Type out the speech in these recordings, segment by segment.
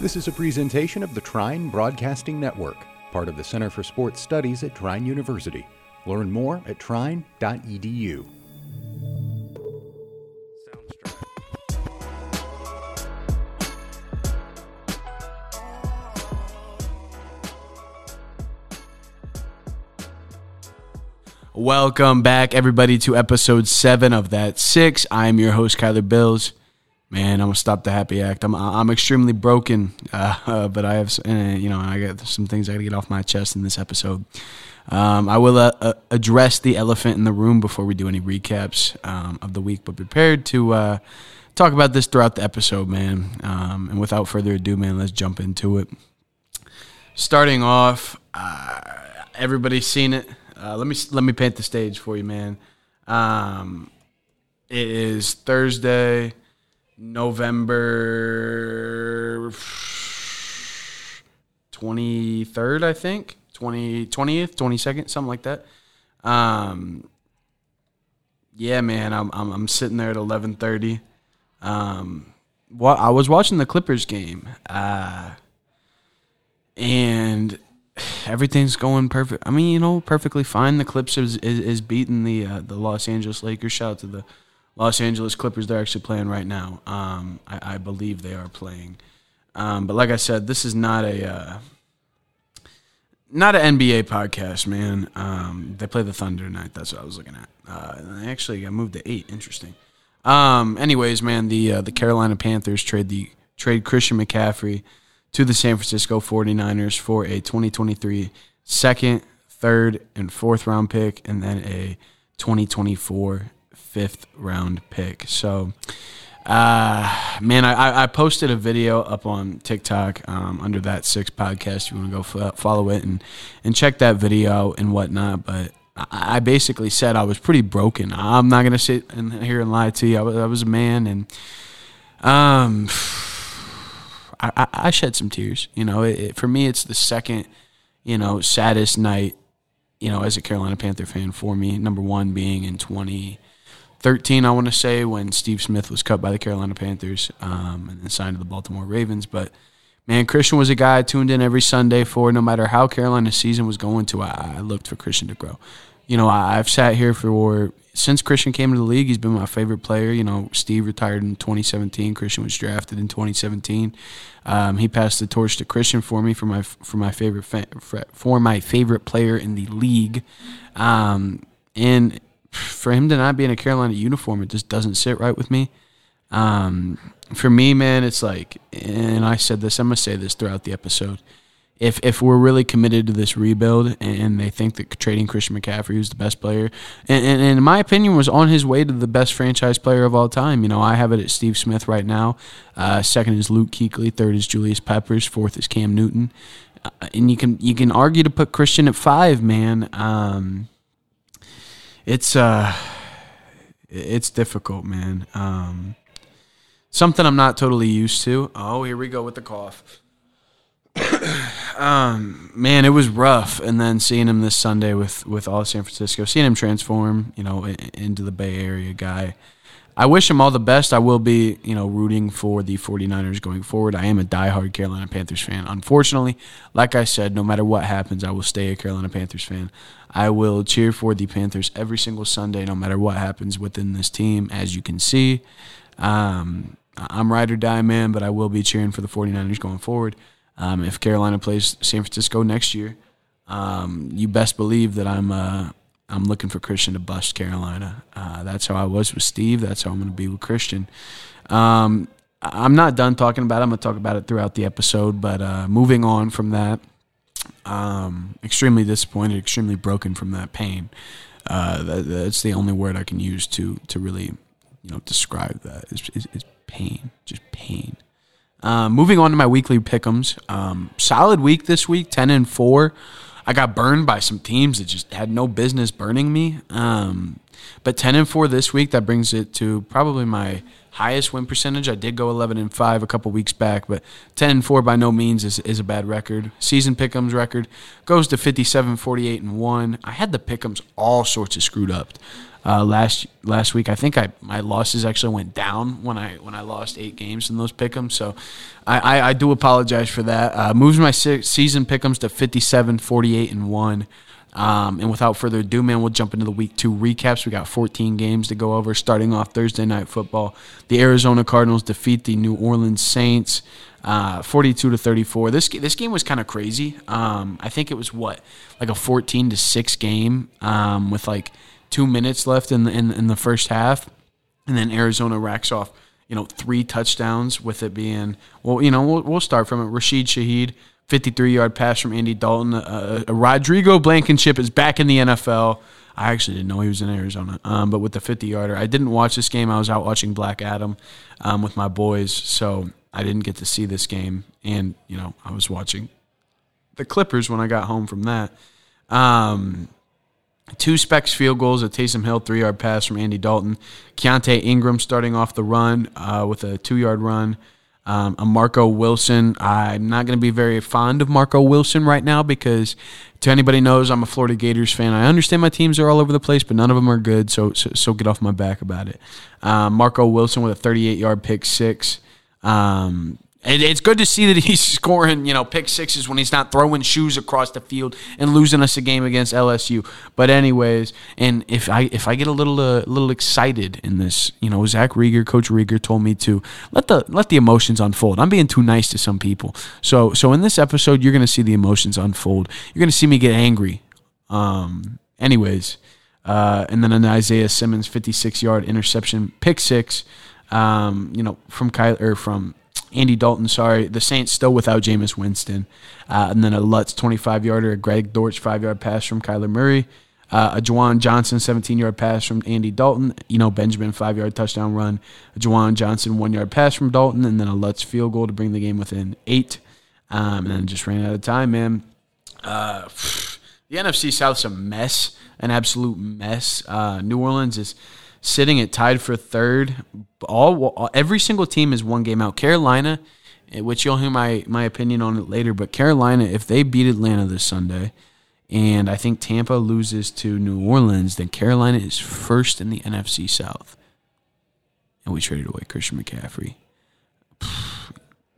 This is a presentation of the Trine Broadcasting Network, part of the Center for Sports Studies at Trine University. Learn more at trine.edu. Welcome back, everybody, to episode seven of that six. I'm your host, Kyler Bills. Man, I'm gonna stop the happy act. I'm I'm extremely broken, uh, but I have uh, you know I got some things I gotta get off my chest in this episode. Um, I will uh, uh, address the elephant in the room before we do any recaps um, of the week, but prepared to uh, talk about this throughout the episode, man. Um, and without further ado, man, let's jump into it. Starting off, uh, everybody's seen it. Uh, let me let me paint the stage for you, man. Um, it is Thursday, November twenty third, I think 20, 20th, twenty second, something like that. Um, yeah, man, I'm I'm, I'm sitting there at eleven thirty. Um, what I was watching the Clippers game, uh, and everything's going perfect. I mean, you know, perfectly fine. The Clips is is, is beating the uh, the Los Angeles Lakers. Shout out to the Los Angeles Clippers. They're actually playing right now. Um, I, I believe they are playing. Um, but like I said, this is not a uh, not an NBA podcast, man. Um, they play the Thunder tonight. That's what I was looking at. Uh, actually got moved to eight. Interesting. Um, anyways, man, the uh, the Carolina Panthers trade the trade Christian McCaffrey to the San Francisco 49ers for a 2023 second, third, and fourth round pick, and then a 2024 fifth round pick. So, uh, man, I, I posted a video up on TikTok um, under that six podcast. You want to go f- follow it and, and check that video and whatnot. But I basically said I was pretty broken. I'm not going to sit in here and lie to you. I was, I was a man and, um, I, I, shed some tears. You know, it, it, for me, it's the second, you know, saddest night, you know, as a Carolina Panther fan for me. Number one being in 2013, I want to say, when Steve Smith was cut by the Carolina Panthers um, and then signed to the Baltimore Ravens. But man, Christian was a guy I tuned in every Sunday for. No matter how Carolina's season was going to, I, I looked for Christian to grow. You know, I, I've sat here for since Christian came to the league, he's been my favorite player. You know, Steve retired in 2017. Christian was drafted in 2017. Um, he passed the torch to Christian for me for my for my favorite fa- for my favorite player in the league. Um, and for him to not be in a Carolina uniform, it just doesn't sit right with me. Um, for me, man, it's like, and I said this, I'm gonna say this throughout the episode if if we're really committed to this rebuild and they think that trading Christian McCaffrey, who's the best player, and, and, and, in my opinion was on his way to the best franchise player of all time. You know, I have it at Steve Smith right now. Uh, second is Luke Kuechly. Third is Julius Peppers. Fourth is Cam Newton. Uh, and you can you can argue to put Christian at five, man. Um, it's uh, it's difficult, man. Um, something I'm not totally used to. Oh, here we go with the cough um, man, it was rough. And then seeing him this Sunday with with all San Francisco, seeing him transform, you know, into the Bay Area guy. I wish him all the best. I will be, you know, rooting for the 49ers going forward. I am a diehard Carolina Panthers fan. Unfortunately, like I said, no matter what happens, I will stay a Carolina Panthers fan. I will cheer for the Panthers every single Sunday, no matter what happens within this team, as you can see. Um, I'm ride or die, man, but I will be cheering for the 49ers going forward. Um, if Carolina plays San Francisco next year, um, you best believe that I'm uh, I'm looking for Christian to bust Carolina. Uh, that's how I was with Steve. That's how I'm going to be with Christian. Um, I'm not done talking about it. I'm going to talk about it throughout the episode. But uh, moving on from that, um, extremely disappointed, extremely broken from that pain. Uh, that, that's the only word I can use to to really, you know, describe that. Is, is pain, just pain. Uh, moving on to my weekly pickums. Um, solid week this week, ten and four. I got burned by some teams that just had no business burning me. Um, but ten and four this week, that brings it to probably my highest win percentage. I did go 11 and 5 a couple weeks back, but 10 and 4 by no means is, is a bad record. Season pickums record goes to 57, 48 and 1. I had the pickums all sorts of screwed up. Uh, last last week, I think I my losses actually went down when I when I lost eight games in those pick'ems. So I, I, I do apologize for that. Uh, moves my season pick'ems to 57, 48 and one. Um, and without further ado, man, we'll jump into the week two recaps. We got 14 games to go over. Starting off Thursday night football, the Arizona Cardinals defeat the New Orleans Saints, uh, 42 to 34. This this game was kind of crazy. Um, I think it was what like a 14 to six game um, with like two minutes left in the, in, in the first half, and then Arizona racks off you know three touchdowns with it being well. You know we'll, we'll start from it. Rashid Shaheed 53 yard pass from Andy Dalton. Uh, uh, Rodrigo Blankenship is back in the NFL. I actually didn't know he was in Arizona, um, but with the 50 yarder, I didn't watch this game. I was out watching Black Adam um, with my boys, so I didn't get to see this game. And you know, I was watching the Clippers when I got home from that. Um, two specs field goals, a Taysom Hill three yard pass from Andy Dalton. Keaontay Ingram starting off the run uh, with a two yard run. Um, a Marco Wilson. I'm not going to be very fond of Marco Wilson right now because, to anybody knows, I'm a Florida Gators fan. I understand my teams are all over the place, but none of them are good. So, so, so get off my back about it. Um, Marco Wilson with a 38 yard pick six. Um, it, it's good to see that he's scoring, you know, pick sixes when he's not throwing shoes across the field and losing us a game against LSU. But anyways, and if I if I get a little uh, little excited in this, you know, Zach Rieger, Coach Rieger told me to let the let the emotions unfold. I'm being too nice to some people. So so in this episode, you're gonna see the emotions unfold. You're gonna see me get angry. Um. Anyways, uh, and then an Isaiah Simmons 56 yard interception, pick six. Um, you know, from Kyle or from Andy Dalton, sorry. The Saints still without Jameis Winston. Uh, and then a Lutz 25 yarder, a Greg Dortch 5 yard pass from Kyler Murray. Uh, a Juwan Johnson 17 yard pass from Andy Dalton. You know, Benjamin 5 yard touchdown run. A Juwan Johnson 1 yard pass from Dalton. And then a Lutz field goal to bring the game within 8. Um, and then just ran out of time, man. Uh, the NFC South's a mess, an absolute mess. Uh, New Orleans is sitting at tied for third. All every single team is one game out. Carolina, eh, which you'll hear my my opinion on it later, but Carolina, if they beat Atlanta this Sunday, and I think Tampa loses to New Orleans, then Carolina is first in the NFC South. And we traded away Christian McCaffrey.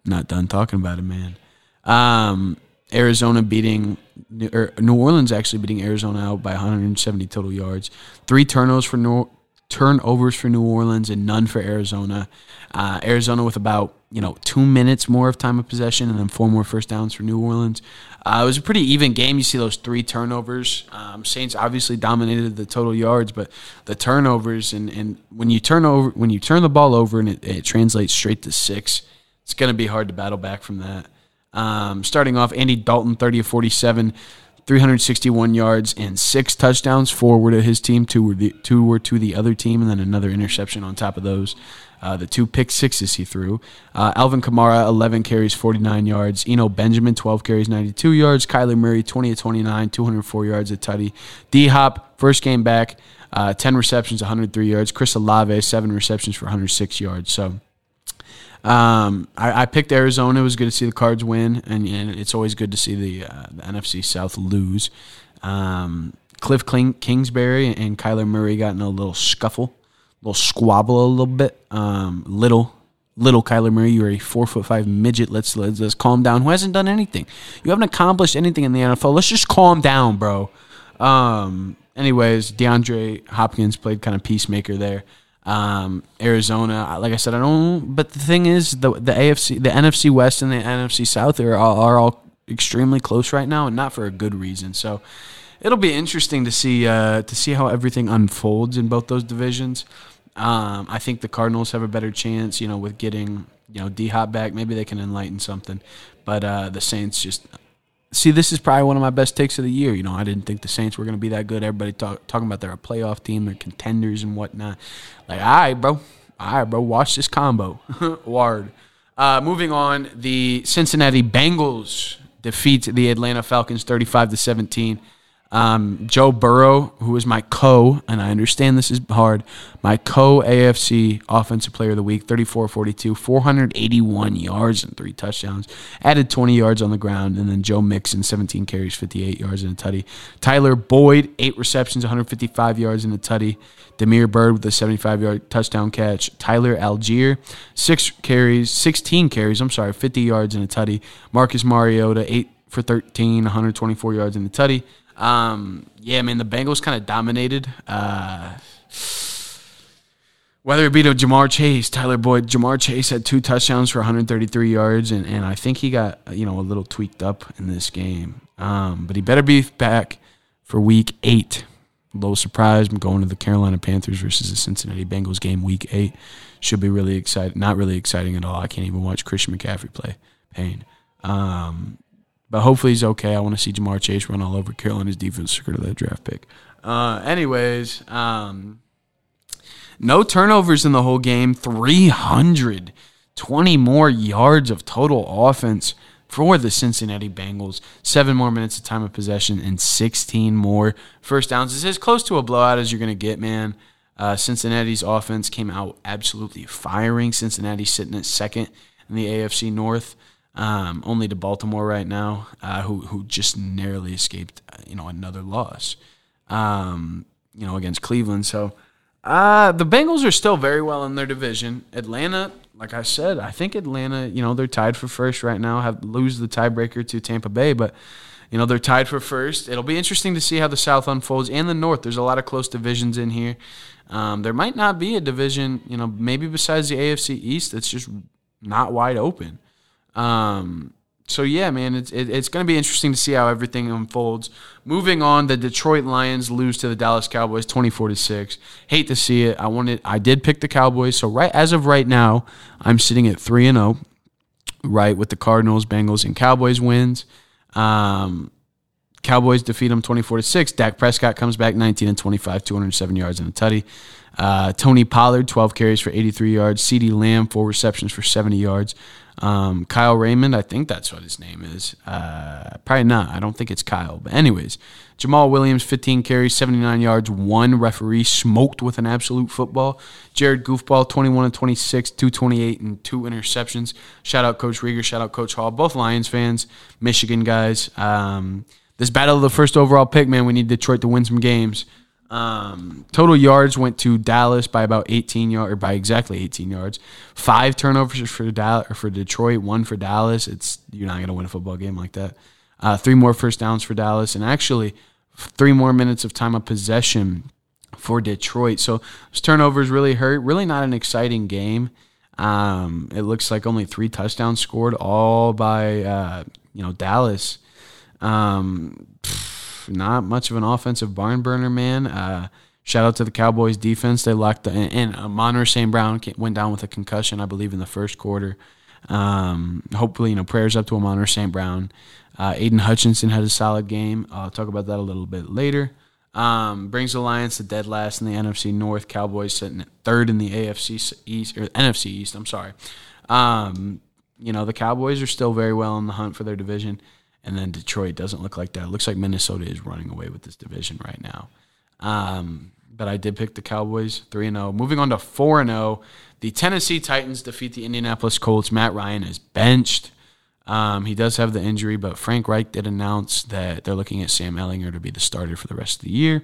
Not done talking about it, man. Um, Arizona beating New Orleans actually beating Arizona out by 170 total yards. Three turnovers for New, turnovers for New Orleans and none for Arizona. Uh, Arizona with about you know two minutes more of time of possession and then four more first downs for New Orleans. Uh, it was a pretty even game. You see those three turnovers. Um, Saints obviously dominated the total yards, but the turnovers and, and when you turn over when you turn the ball over and it, it translates straight to six, it's going to be hard to battle back from that. Um, starting off, Andy Dalton, 30 of 47, 361 yards and six touchdowns. Four were to his team, two were the two were to the other team, and then another interception on top of those. Uh, the two pick sixes he threw. Uh, Alvin Kamara, 11 carries, 49 yards. Eno Benjamin, 12 carries, 92 yards. Kyler Murray, 20 of 29, 204 yards at Tutty. D Hop, first game back, uh, 10 receptions, 103 yards. Chris Olave, seven receptions for 106 yards. So um, I, I, picked Arizona. It was good to see the Cards win, and, and it's always good to see the, uh, the NFC South lose. Um, Cliff King, Kingsbury and Kyler Murray got in a little scuffle, a little squabble, a little bit. Um, little, little Kyler Murray, you're a four foot five midget. Let's, let's let's calm down. Who hasn't done anything? You haven't accomplished anything in the NFL. Let's just calm down, bro. Um, anyways, DeAndre Hopkins played kind of peacemaker there. Um, Arizona, like I said, I don't. But the thing is, the the AFC, the NFC West, and the NFC South are all, are all extremely close right now, and not for a good reason. So it'll be interesting to see uh, to see how everything unfolds in both those divisions. Um, I think the Cardinals have a better chance, you know, with getting you know D Hop back. Maybe they can enlighten something. But uh, the Saints just see, this is probably one of my best takes of the year. You know, I didn't think the Saints were going to be that good. Everybody talk, talking about they're a playoff team, they're contenders and whatnot. Like, all right, bro. All right, bro. Watch this combo. Ward. Uh, moving on, the Cincinnati Bengals defeat the Atlanta Falcons 35 to 17. Um, Joe Burrow, who is my co, and I understand this is hard, my co AFC Offensive Player of the Week, 34 42, 481 yards and three touchdowns, added 20 yards on the ground. And then Joe Mixon, 17 carries, 58 yards and a tutty. Tyler Boyd, eight receptions, 155 yards and a tutty. Damiere Byrd with a 75 yard touchdown catch. Tyler Allgeier, six carries, 16 carries, I'm sorry, 50 yards and a tutty. Marcus Mariota, eight for 13, 124 yards in the tutty. Um, yeah, man, the Bengals kind of dominated. Uh, whether it be to Ja'Marr Chase, Tyler Boyd, Ja'Marr Chase had two touchdowns for 133 yards, and, and I think he got you know a little tweaked up in this game. Um, but he better be back for Week Eight. A little surprised. I'm going to the Carolina Panthers versus the Cincinnati Bengals game Week Eight. Should be really exciting. Not really exciting at all. I can't even watch Christian McCaffrey play. Pain. Um, but hopefully he's okay. I want to see Ja'Marr Chase run all over Carolina's defense to that draft pick. Uh, anyways, um, no turnovers in the whole game. 320 more yards of total offense for the Cincinnati Bengals. Seven more minutes of time of possession and 16 more first downs. It's as close to a blowout as you're going to get, man. Uh, Cincinnati's offense came out absolutely firing. Cincinnati sitting at second in the AFC North. Um, only to Baltimore right now, uh, who who just narrowly escaped, uh, you know, another loss, um, you know, against Cleveland. So uh, the Bengals are still very well in their division. Atlanta, like I said, I think Atlanta, you know, they're tied for first right now. Have lose the tiebreaker to Tampa Bay, but you know they're tied for first. It'll be interesting to see how the South unfolds and the North. There's a lot of close divisions in here. Um, there might not be a division, you know, maybe besides the AFC East that's just not wide open. Um, so yeah, man, it's it, it's going to be interesting to see how everything unfolds. Moving on, the Detroit Lions lose to the Dallas Cowboys, twenty four to six. Hate to see it. I wanted, I did pick the Cowboys. So right as of right now, I'm sitting at three and zero, oh, right with the Cardinals, Bengals, and Cowboys wins. Um, Cowboys defeat them 24 to 6. Dak Prescott comes back 19 and 25, 207 yards and a tutty. Uh, Tony Pollard, 12 carries for 83 yards. CeeDee Lamb, four receptions for 70 yards. Um, Kyle Raymond, I think that's what his name is. Uh, probably not. I don't think it's Kyle. But, anyways, Jamaal Williams, 15 carries, 79 yards, one referee smoked with an absolute football. Jared Goofball, 21 and 26, 228, and two interceptions. Shout out Coach Rieger, shout out Coach Hall, both Lions fans, Michigan guys. Um, this battle of the first overall pick, man, we need Detroit to win some games. Um, total yards went to Dallas by about 18 yards, or by exactly 18 yards. Five turnovers for Dallas, or for Detroit, one for Dallas. It's you're not going to win a football game like that. Uh, three more first downs for Dallas, and actually three more minutes of time of possession for Detroit. So turnovers really hurt. Really not an exciting game. Um, it looks like only three touchdowns scored, all by uh, you know Dallas. Um, pff, not much of an offensive barn burner, man. Uh, shout out to the Cowboys defense. They locked the, and, and uh, Amon-Ra St. Brown went down with a concussion, I believe, in the first quarter. Um, hopefully, you know, prayers up to Amon-Ra St. Brown. Uh, Aidan Hutchinson had a solid game. I'll talk about that a little bit later. Um, brings the Lions to dead last in the NFC North. Cowboys sitting at third in the AFC East or NFC East. I'm sorry. Um, you know the Cowboys are still very well in the hunt for their division. And then Detroit doesn't look like that. It looks like Minnesota is running away with this division right now. Um, but I did pick the Cowboys 3 0. Moving on to 4 0, the Tennessee Titans defeat the Indianapolis Colts. Matt Ryan is benched. Um, he does have the injury, but Frank Reich did announce that they're looking at Sam Ehlinger to be the starter for the rest of the year.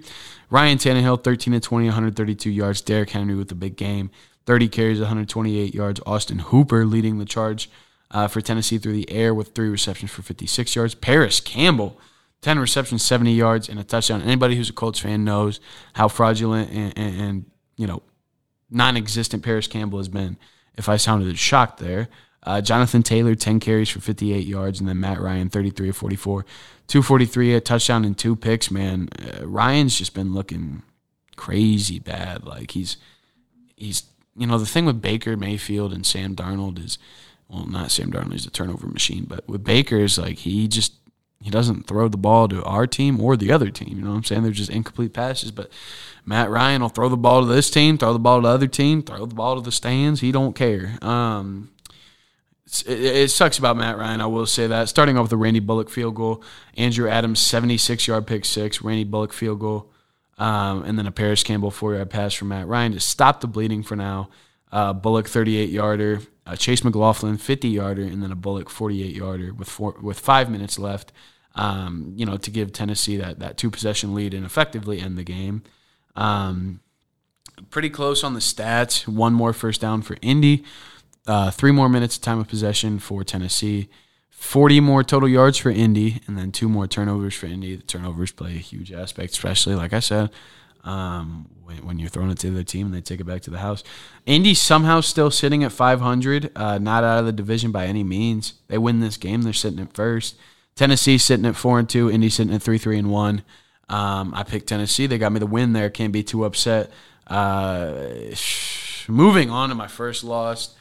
Ryan Tannehill, 13 20, 132 yards. Derrick Henry with the big game, 30 carries, 128 yards. Austin Hooper leading the charge uh, for Tennessee through the air with three receptions for 56 yards. Parris Campbell, 10 receptions, 70 yards, and a touchdown. Anybody who's a Colts fan knows how fraudulent and, and, and you know, non existent Parris Campbell has been. If I sounded shocked there. Uh, Jonathan Taylor, 10 carries for 58 yards, and then Matt Ryan, 33 of 44. 243, a touchdown and two picks, man. Uh, Ryan's just been looking crazy bad. Like he's, he's, you know, the thing with Baker Mayfield and Sam Darnold is well, not Sam Darnold, he's a turnover machine, but with Baker's like he just he doesn't throw the ball to our team or the other team. You know what I'm saying? They're just incomplete passes. But Matt Ryan will throw the ball to this team, throw the ball to the other team, throw the ball to the stands. He don't care. Um, it, it, sucks about Matt Ryan. I will say that. Starting off with the Randy Bullock field goal, Andrew Adams 76 yard pick six, Randy Bullock field goal, um, and then a Parris Campbell four yard pass from Matt Ryan to stop the bleeding for now. Uh, Bullock 38 yarder, uh, Chase McLaughlin 50 yarder, and then a Bullock 48 yarder with four, with five minutes left. Um, you know, to give Tennessee that that two possession lead and effectively end the game. Um, pretty close on the stats. One more first down for Indy. Uh, three more minutes of time of possession for Tennessee. 40 more total yards for Indy, and then two more turnovers for Indy. The turnovers play a huge aspect, especially, like I said, um, when, when, you're throwing it to the team and they take it back to the house. Indy somehow still sitting at 500, uh, not out of the division by any means. They win this game, they're sitting at first. Tennessee sitting at 4 and 2, Indy sitting at 3 3 and 1. Um, I picked Tennessee. They got me the win there. Can't be too upset. Uh, moving on to my first loss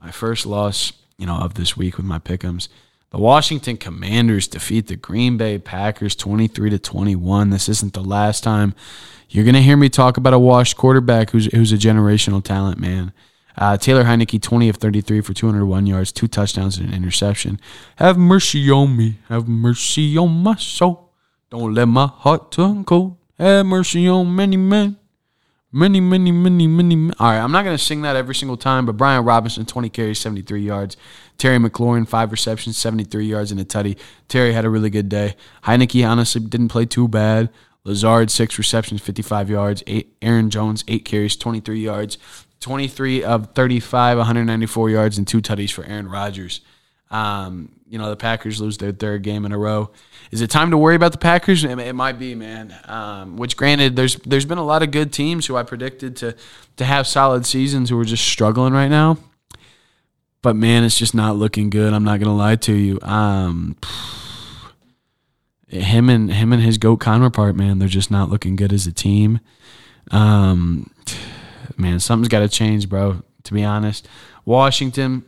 my first loss, you know, of this week with my pickums. The Washington Commanders defeat the Green Bay Packers 23 to 21. This isn't the last time you're going to hear me talk about a washed quarterback who's who's a generational talent, man. Uh, Taylor Heinicke, 20 of 33 for 201 yards, two touchdowns and an interception. Have mercy on me. Have mercy on my soul. Don't let my heart turn cold. Have mercy on many men. Many, many, many, many. All right, I'm not going to sing that every single time, but Brian Robinson, 20 carries, 73 yards. Terry McLaurin, five receptions, 73 yards and a tutty. Terry had a really good day. Heinicke honestly didn't play too bad. Lazard, six receptions, 55 yards. Eight, Aaron Jones, eight carries, 23 yards. 23 of 35, 194 yards, and two tutties for Aaron Rodgers. Um, you know, the Packers lose their third game in a row. Is it time to worry about the Packers? It, might be, man. Um, which, granted, there's there's been a lot of good teams who I predicted to to have solid seasons who are just struggling right now. But man, it's just not looking good. I'm not gonna lie to you. Um, him and him and his goat counterpart, man, they're just not looking good as a team. Um, man, something's got to change, bro. To be honest, Washington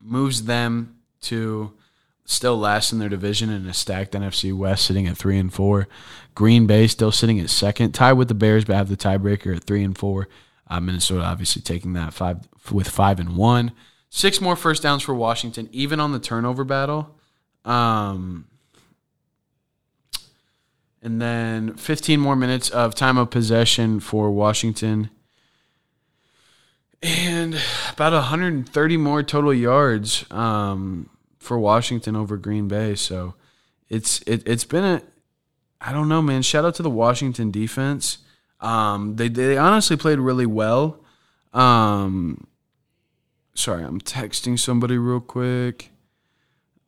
moves them to still last in their division in a stacked NFC West, sitting at three and four. Green Bay still sitting at second, tied with the Bears, but have the tiebreaker at three and four. Uh, Minnesota obviously taking that five with five and one. Six more first downs for Washington, even on the turnover battle. Um, and then 15 more minutes of time of possession for Washington and about 130 more total yards um, for Washington over Green Bay. So it's it, it's been a I don't know, man. Shout out to the Washington defense. Um, they they honestly played really well. Um, sorry, I'm texting somebody real quick.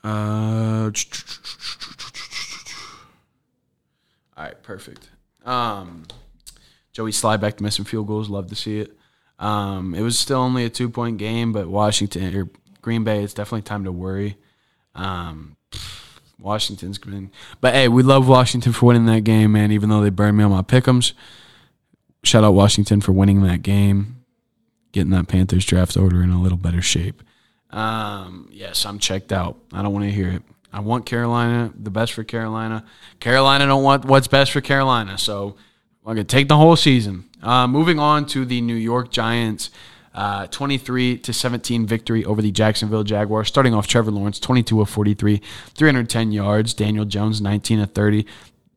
Uh, all right, perfect. Um, Joey Slyeback missing field goals. Love to see it. Um, it was still only a two point game, but Washington or Green Bay, it's definitely time to worry. Um, Washington's been, but hey, we love Washington for winning that game, man. Even though they burned me on my pickums, shout out Washington for winning that game, getting that Panthers draft order in a little better shape. Um, yes, I'm checked out. I don't want to hear it. I want Carolina, the best for Carolina. Carolina don't want what's best for Carolina, so I'm gonna take the whole season. Uh, moving on to the New York Giants, uh, 23 to 17 victory over the Jacksonville Jaguars. Starting off, Trevor Lawrence, 22 of 43, 310 yards. Daniel Jones, 19 of 30,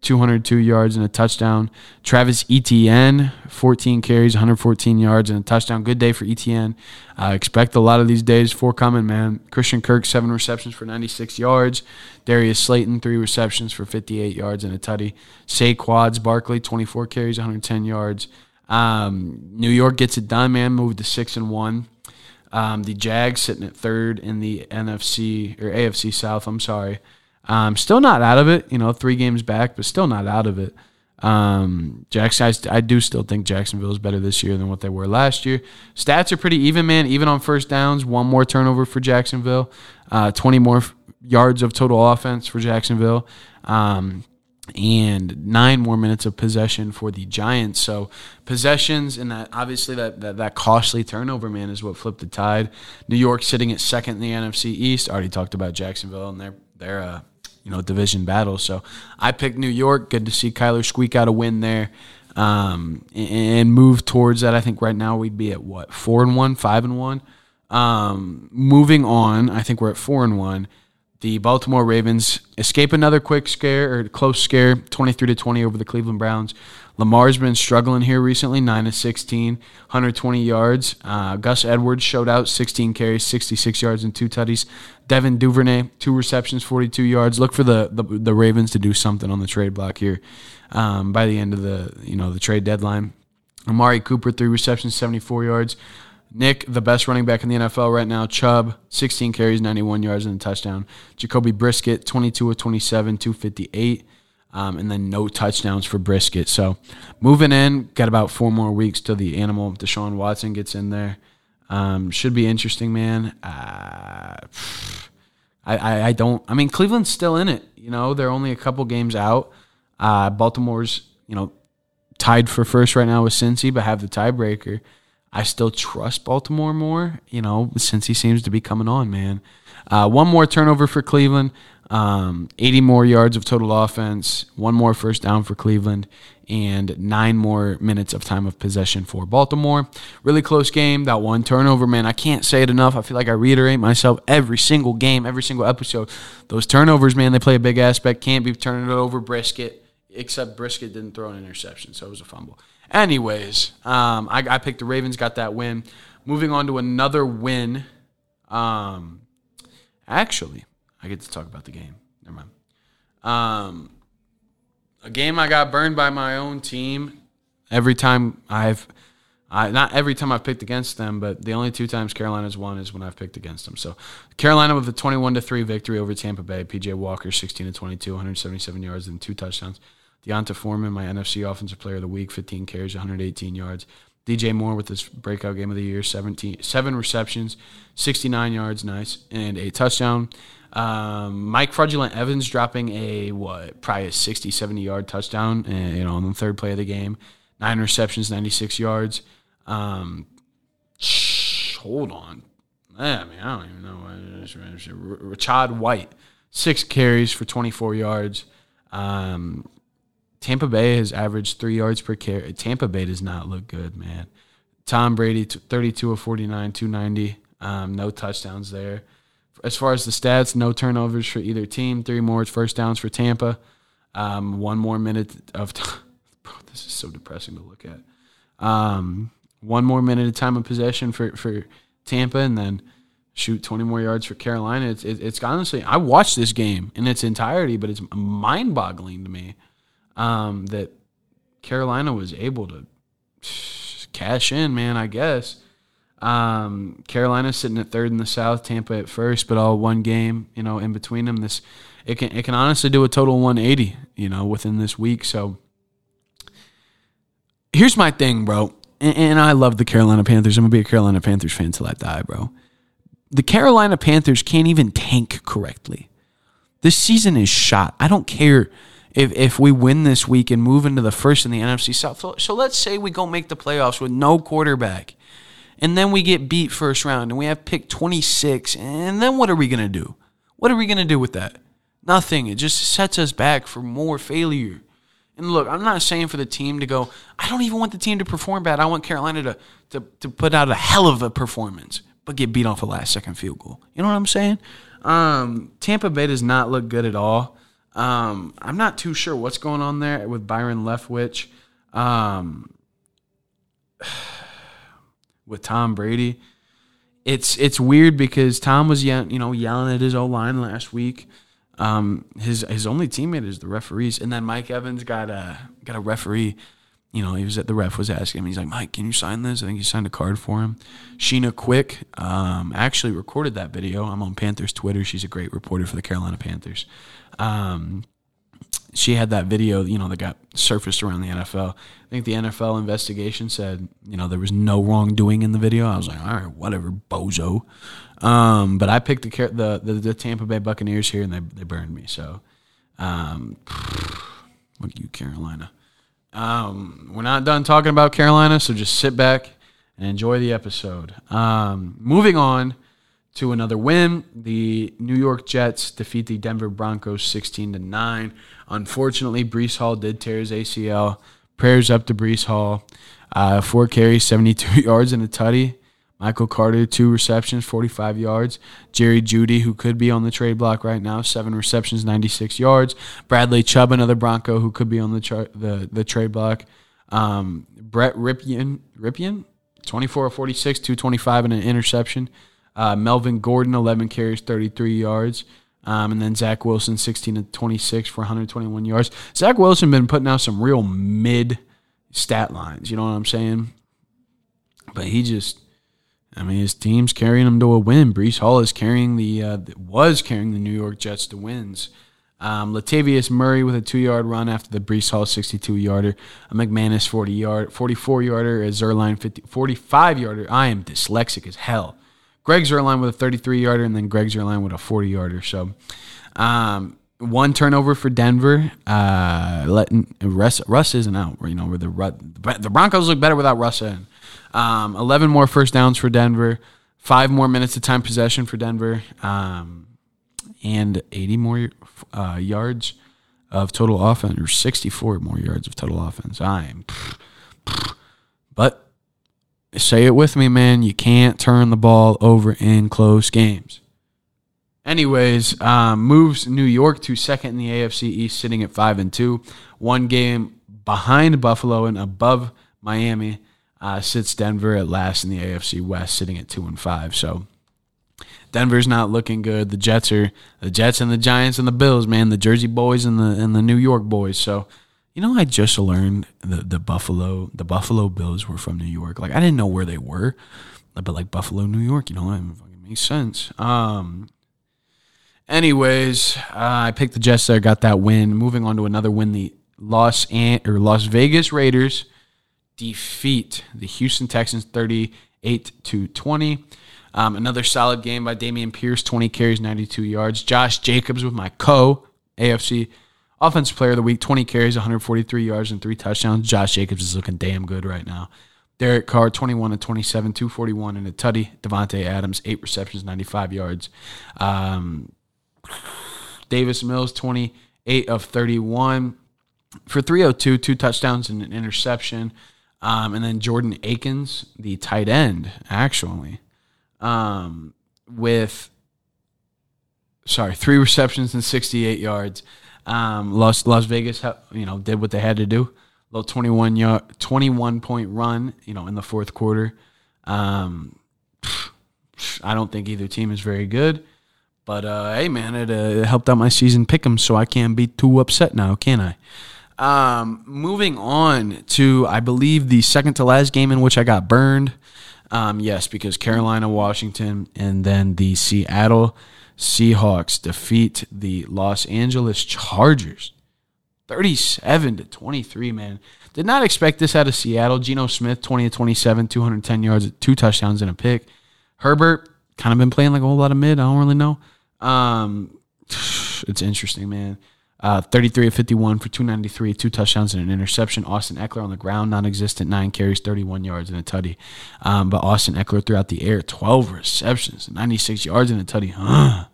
202 yards and a touchdown. Travis Etienne, 14 carries, 114 yards and a touchdown. Good day for Etienne. I uh, expect a lot of these days for coming, man. Christian Kirk, seven receptions for 96 yards. Darius Slayton, three receptions for 58 yards and a tutty. Saquon Barkley, 24 carries, 110 yards. Um, New York gets it done, man. Moved to six and one. Um, the Jags sitting at third in the NFC or AFC South. I'm sorry. Um, still not out of it. You know, three games back, but still not out of it. Um, Jackson, I, I, do still think Jacksonville is better this year than what they were last year. Stats are pretty even, man. Even on first downs, one more turnover for Jacksonville, uh, 20 more f- yards of total offense for Jacksonville. Um, and nine more minutes of possession for the Giants. So possessions and that obviously that, that, that costly turnover man is what flipped the tide. New York sitting at second in the NFC East. Already talked about Jacksonville and their their uh, you know division battle. So I picked New York. Good to see Kyler squeak out a win there. Um, and move towards that. I think right now we'd be at what four and one, five and one. Um, moving on, I think we're at four and one. The Baltimore Ravens escape another quick scare or close scare, 23 to 20 over the Cleveland Browns. Lamar's been struggling here recently, 9 to 16, 120 yards. Uh, Gus Edwards showed out, 16 carries, 66 yards, and two tutties. Devin Duvernay, two receptions, 42 yards. Look for the, the, the Ravens to do something on the trade block here um, by the end of the you know the trade deadline. Amari Cooper, three receptions, 74 yards. Nick, the best running back in the NFL right now. Chubb, 16 carries, 91 yards, and a touchdown. Jacoby Brissett, 22 of 27, 258. Um, and then no touchdowns for Brisket. So moving in, got about four more weeks till the animal Deshaun Watson gets in there. Um, should be interesting, man. Uh, I, I, I, don't. I mean, Cleveland's still in it. You know, they're only a couple games out. Uh, Baltimore's, you know, tied for first right now with Cincy, but have the tiebreaker. I still trust Baltimore more, you know, since he seems to be coming on, man. Uh, one more turnover for Cleveland, um, 80 more yards of total offense, one more first down for Cleveland, and nine more minutes of time of possession for Baltimore. Really close game. That one turnover, man, I can't say it enough. I feel like I reiterate myself every single game, every single episode. Those turnovers, man, they play a big aspect. Can't be turning it over Brisket, except Brisket didn't throw an interception, so it was a fumble. Anyways, um, I, I, picked the Ravens, got that win. Moving on to another win. Um, actually, I get to talk about the game. Never mind. Um, a game I got burned by my own team. Every time I've, I, not every time I've picked against them, but the only two times Carolina's won is when I've picked against them. So Carolina with a 21 to 3 victory over Tampa Bay. PJ Walker 16 to 22, 177 yards and two touchdowns. D'Onta Foreman, my NFC Offensive Player of the Week, 15 carries, 118 yards. DJ Moore with his breakout game of the year, 17, seven receptions, 69 yards, nice, and a touchdown. Um, Mike Fraudulent Evans dropping a what, probably a 60, 70 yard touchdown, uh, you know, on the third play of the game. Nine receptions, 96 yards. Um, hold on. I mean, I don't even know. Rachaad White, six carries for 24 yards. Um, Tampa Bay has averaged three yards per carry. Tampa Bay does not look good, man. Tom Brady, 32 of 49, 290. Um, no touchdowns there. As far as the stats, no turnovers for either team. Three more first downs for Tampa. Um, one more minute of. T- Bro, this is so depressing to look at. Um, one more minute of time of possession for, for Tampa, and then shoot 20 more yards for Carolina. It's, it, it's honestly, I watched this game in its entirety, but it's mind boggling to me um, that Carolina was able to cash in, man, I guess. Um, Carolina's sitting at third in the South, Tampa at first, but all one game, you know, in between them. This it can it can honestly do a total 180, you know, within this week. So here's my thing, bro. And, and I love the Carolina Panthers. I'm gonna be a Carolina Panthers fan till I die, bro. The Carolina Panthers can't even tank correctly. This season is shot. I don't care if if we win this week and move into the first in the NFC South. So, so let's say we go make the playoffs with no quarterback, and then we get beat first round, and we have pick 26, and then what are we gonna do? What are we gonna do with that? Nothing. It just sets us back for more failure. And look, I'm not saying for the team to go. I don't even want the team to perform bad. I want Carolina to to, to put out a hell of a performance, but get beat off a last second field goal. You know what I'm saying? Um, Tampa Bay does not look good at all. Um, I'm not too sure what's going on there with Byron Leftwich. Um, with Tom Brady, it's it's weird because Tom was you know yelling at his O line last week. Um, his his only teammate is the referees, and then Mike Evans got a got a referee. You know, he was at the ref was asking him. He's like, Mike, can you sign this? I think he signed a card for him. Sheena Quick um, actually recorded that video. I'm on Panthers Twitter. She's a great reporter for the Carolina Panthers. Um, she had that video, you know, that got surfaced around the NFL. I think the NFL investigation said, you know, there was no wrongdoing in the video. I was like, all right, whatever, bozo. Um, but I picked the, the, the the Tampa Bay Buccaneers here, and they they burned me. So, um, look you, Carolina. Um, we're not done talking about Carolina, so just sit back and enjoy the episode. Um, moving on to another win. The New York Jets defeat the Denver Broncos 16 to 9. Unfortunately, Breece Hall did tear his ACL. Prayers up to Breece Hall. Uh, four carries, 72 yards, and a tutty. Michael Carter, two receptions, 45 yards. Jerry Jeudy, who could be on the trade block right now, seven receptions, 96 yards. Bradley Chubb, another Bronco who could be on the char- the, the trade block. Um, Brett Rypien, Rypien, 24 of 46, 225 and an interception. Uh, Melvin Gordon, 11 carries, 33 yards. Um, and then Zach Wilson, 16 to 26 for 121 yards. Zach Wilson been putting out some real mid stat lines. You know what I'm saying? But he just, I mean, his team's carrying him to a win. Breece Hall is carrying the, uh, was carrying the New York Jets to wins. Um, Latavius Murray with a two-yard run after the Breece Hall 62-yarder. A McManus 40-yard, 44-yarder. A Zuerlein 50, 45-yarder. I am dyslexic as hell. Greg Zuerlein with a 33 yarder, and then Greg Zuerlein with a 40 yarder. So, um, one turnover for Denver. Uh, letting Russ, Russ isn't out. You know, where the the Broncos look better without Russ in. Um, 11 more first downs for Denver. Five more minutes of time possession for Denver. Um, and 80 more uh, yards of total offense, or 64 more yards of total offense. I'm, but say it with me, man. You can't turn the ball over in close games. Anyways, um, moves New York to second in the AFC East, sitting at five and two, one game behind Buffalo and above Miami. Uh, sits Denver at last in the AFC West, sitting at two and five. So Denver's not looking good. The Jets are the Jets and the Giants and the Bills, man. The Jersey boys and the and the New York boys. So you know, I just learned the the Buffalo the Buffalo Bills were from New York. Like I didn't know where they were, but like Buffalo, New York, you know, it makes sense. Um. Anyways, uh, I picked the Jets there, got that win. Moving on to another win, the Los An- or Las Vegas Raiders defeat the Houston Texans 38 to 20. Um, another solid game by Dameon Pierce, 20 carries, 92 yards. Josh Jacobs with my co AFC Offensive player of the week, 20 carries, 143 yards, and three touchdowns. Josh Jacobs is looking damn good right now. Derek Carr, 21 and 27, 241 and a tutty. Davante Adams, eight receptions, 95 yards. Um, Davis Mills, 28 of 31 for 302, two touchdowns and an interception. Um, and then Jordan Akins, the tight end, actually, um, with sorry, three receptions and 68 yards. Um, Las Las Vegas, you know, did what they had to do. Little 21 yard, 21 point run, you know, in the fourth quarter. Um, I don't think either team is very good, but uh, hey, man, it, uh, helped out my season pick 'em, so I can't be too upset now, can I? Um, moving on to, I believe, the second to last game in which I got burned. Um, yes, because Carolina, Washington, and then the Seattle Seahawks defeat the Los Angeles Chargers 37 to 23, man. Did not expect this out of Seattle. Geno Smith 20 to 27, 210 yards, two touchdowns and a pick. Herbert kind of been playing like a whole lot of mid. I don't really know. Um, it's interesting, man. Uh, 33 of 51 for 293, two touchdowns and an interception. Austin Ekeler on the ground, non existent, nine carries, 31 yards and a tutty. Um, but Austin Ekeler throughout the air, 12 receptions, 96 yards and a tutty. Huh.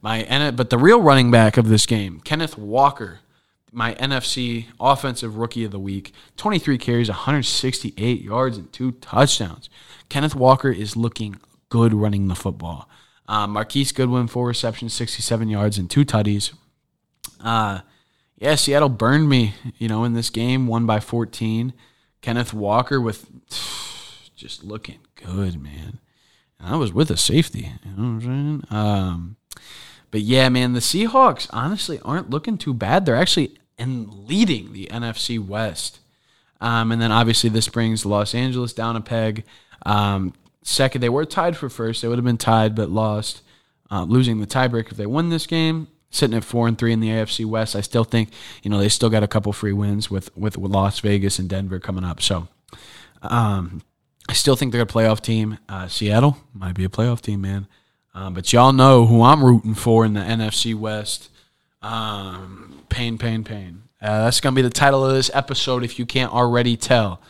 My but the real running back of this game, Kenneth Walker, my NFC offensive rookie of the week, 23 carries, 168 yards and two touchdowns. Kenneth Walker is looking good running the football. Uh, Marquise Goodwin, four receptions, 67 yards and two tutties. Uh, yeah, Seattle burned me, you know, in this game, one by 14. Kenneth Walker with just looking good, man. And I was with a safety, you know what I'm saying? Um, but yeah, man, the Seahawks honestly aren't looking too bad. They're actually in leading the NFC West. Um, and then obviously this brings Los Angeles down a peg. Um, second, they were tied for first. They would have been tied, but lost, uh, losing the tiebreak if they won this game sitting at four and three in the AFC West. I still think you know they still got a couple free wins with with, Las Vegas and Denver coming up. So um, I still think they're a playoff team. Uh, Seattle might be a playoff team, man. Um, but y'all know who I'm rooting for in the NFC West. Um, pain, pain, pain. Uh, that's gonna be the title of this episode if you can't already tell.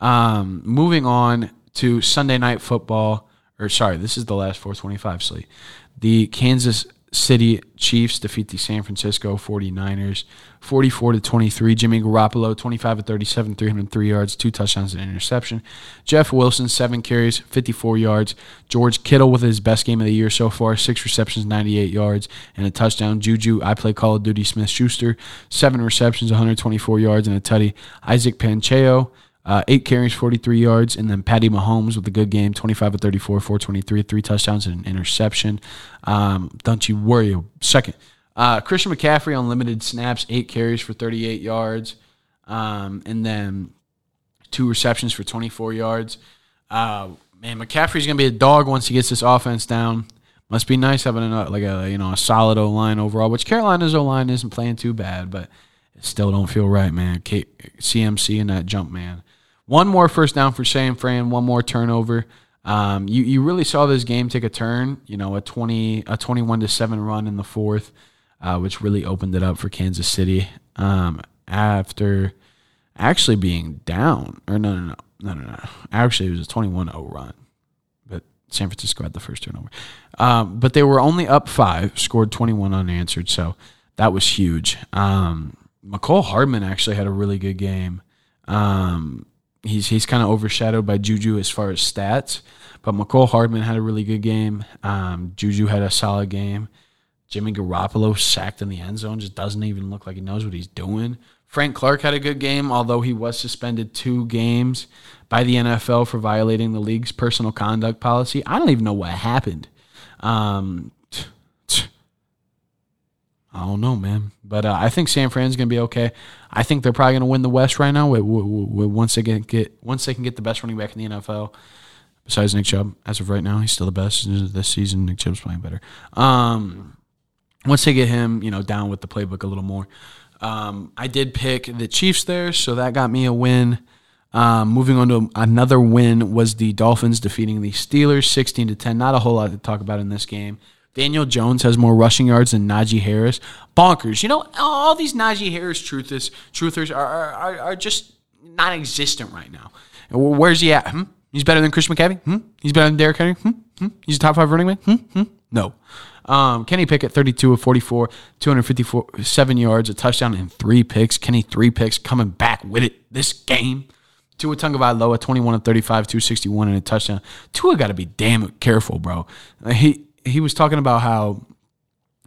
Um, moving on to Sunday night football, or sorry, this is the last 425 slate. The Kansas City Chiefs defeat the San Francisco 49ers 44 to 23. Jimmy Garoppolo 25 to 37, 303 yards, two touchdowns and an interception. Jeff Wilson 7 carries, 54 yards. George Kittle with his best game of the year so far, 6 receptions, 98 yards and a touchdown. Juju, I play Call of Duty Smith-Schuster, 7 receptions, 124 yards and a tutty. Isaac Pacheco uh, eight carries, 43 yards, and then Patty Mahomes with a good game, 25 of 34, 423, three touchdowns and an interception. Um, don't you worry. Second, uh, Christian McCaffrey on limited snaps, eight carries for 38 yards, um, and then two receptions for 24 yards. Uh, man, McCaffrey's gonna be a dog once he gets this offense down. Must be nice having a, like a you know a solid O line overall, which Carolina's O line isn't playing too bad, but still don't feel right, man. K- CMC and that jump man. One more first down for San Fran, one more turnover. Um, you you really saw this game take a turn. You know, a twenty a twenty one to seven run in the fourth, uh, which really opened it up for Kansas City. Um, after actually being down, or no no no no no no, actually it was a 21-0 run, but San Francisco had the first turnover. Um, but they were only up five, scored twenty one unanswered, so that was huge. Um, Mecole Hardman actually had a really good game. Um, he's he's kind of overshadowed by Juju as far as stats, but Mecole Hardman had a really good game. Um, Juju had a solid game. Jimmy Garoppolo sacked in the end zone, just doesn't even look like he knows what he's doing. Frank Clark had a good game, although he was suspended two games by the NFL for violating the league's personal conduct policy. I don't even know what happened. Um, I don't know, man. But uh, I think San Fran's gonna be okay. I think they're probably gonna win the West right now. Once they get, get once they can get the best running back in the NFL, besides Nick Chubb, as of right now, he's still the best this season. Nick Chubb's playing better. Um, once they get him, you know, down with the playbook a little more. Um, I did pick the Chiefs there, so that got me a win. Um, moving on to another win was the Dolphins defeating the Steelers, sixteen to ten. Not a whole lot to talk about in this game. Daniel Jones has more rushing yards than Najee Harris. Bonkers. You know, all these Najee Harris truthers, truthers are, are, are just non existent right now. Where's he at? Hmm? He's better than Chris McCaffrey? Hmm? He's better than Derrick Henry? Hmm? Hmm? He's a top five running back? Hmm? Hmm? No. Um, Kenny Pickett, 32 of 44, 257 yards, a touchdown, and three picks. Kenny, three picks, coming back with it this game. Tua Tagovailoa, 21 of 35, 261, and a touchdown. Tua got to be damn careful, bro. He he was talking about how,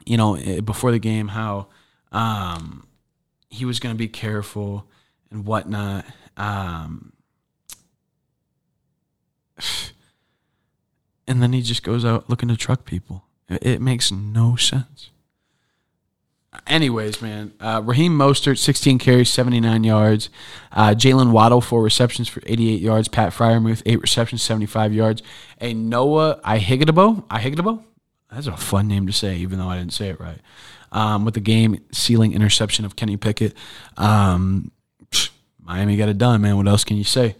you know, eh, before the game, how um, he was going to be careful and whatnot. Um, and then he just goes out looking to truck people. It, it makes no sense. Anyways, man, uh, Raheem Mostert, 16 carries, 79 yards. Uh, Jaylen Waddle, four receptions for 88 yards. Pat Freiermuth, eight receptions, 75 yards. A Noah Ihigdabo, Ihigdabo, that's a fun name to say, even though I didn't say it right. Um, with the game sealing interception of Kenny Pickett. Um, Miami got it done, man. What else can you say?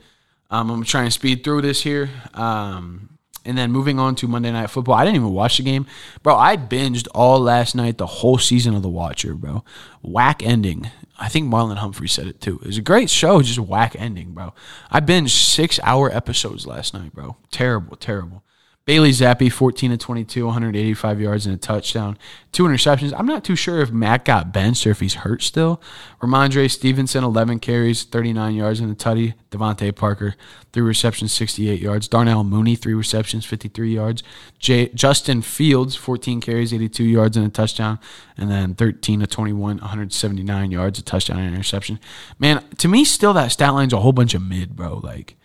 Um, I'm trying to speed through this here. Um, and then moving on to Monday Night Football. I didn't even watch the game. Bro, I binged all last night, the whole season of The Watcher, bro. Whack ending. I think Marlon Humphrey said it too. It was a great show, just whack ending, bro. I binged six hour episodes last night, bro. Terrible, terrible. Bailey Zappe, 14 to 22, 185 yards and a touchdown, two interceptions. I'm not too sure if Matt got benched or if he's hurt still. Rhamondre Stevenson, 11 carries, 39 yards and a tutty. DeVante Parker, three receptions, 68 yards. Darnell Mooney, three receptions, 53 yards. J- Justin Fields, 14 carries, 82 yards and a touchdown. And then 13 to 21, 179 yards, a touchdown and an interception. Man, to me, still that stat line's a whole bunch of mid, bro. Like,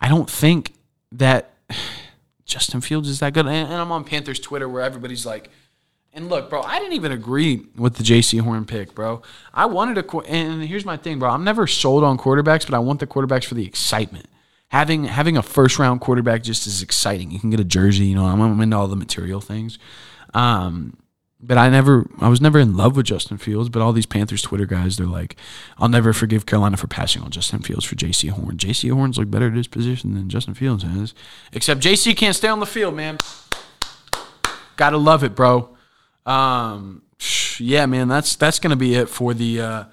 I don't think that. Justin Fields is that good. And, I'm on Panthers Twitter where everybody's like, and look, bro, I didn't even agree with the Jaycee Horn pick, bro. I wanted a, and here's my thing, bro. I'm never sold on quarterbacks, but I want the quarterbacks for the excitement. Having having a first round quarterback just is exciting. You can get a jersey, you know. I'm, I'm into all the material things. Um, but I never, I was never in love with Justin Fields. But all these Panthers Twitter guys, they're like, I'll never forgive Carolina for passing on Justin Fields for Jaycee Horn. Jaycee Horn's look better at his position than Justin Fields has. Except Jaycee can't stay on the field, man. Gotta love it, bro. Um, yeah, man, that's that's gonna be it for the uh,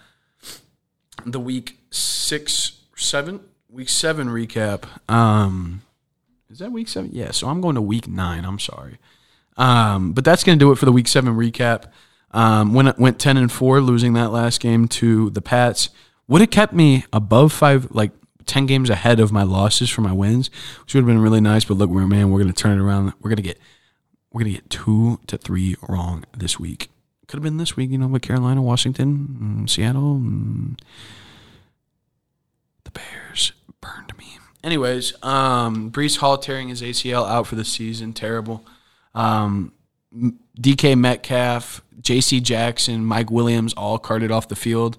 the week six, seven, week seven recap. Um, is that week seven? Yeah. So I'm going to week nine. I'm sorry. Um, but that's going to do it for the Week Seven recap. Um, went went ten and four, losing that last game to the Pats. Would have kept me above five, like ten games ahead of my losses for my wins, which would have been really nice. But look, we're man, we're going to turn it around. We're going to get we're to get two to three wrong this week. Could have been this week, you know, with Carolina, Washington, mm, Seattle. Mm, the Bears burned me. Anyways, um, Breece Hall tearing his ACL out for the season. Terrible. Um, DK Metcalf, J.C. Jackson, Mike Williams all carted off the field